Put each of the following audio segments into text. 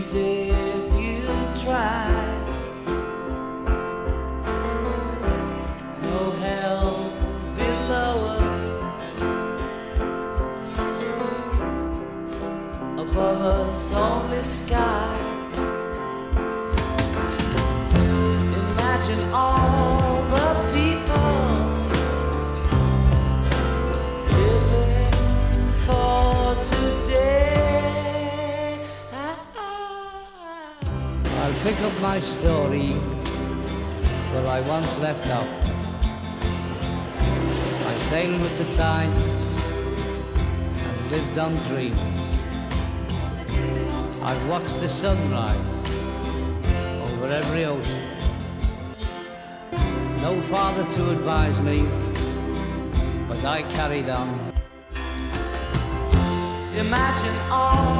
easy if you try. No hell below us, above us only sky. Imagine all. My story where I once left off. I sailed with the tides and lived on dreams. I've watched the sunrise over every ocean. No father to advise me, but I carried on. Imagine all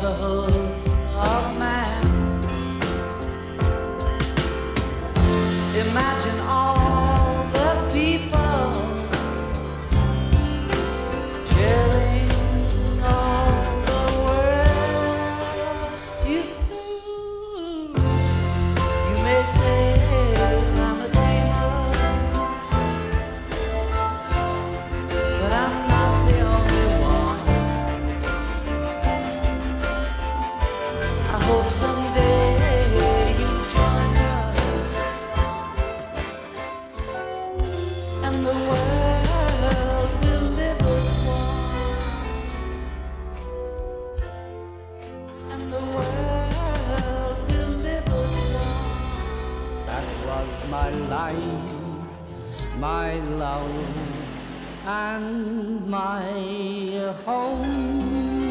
A brotherhood my life, my love, and my home.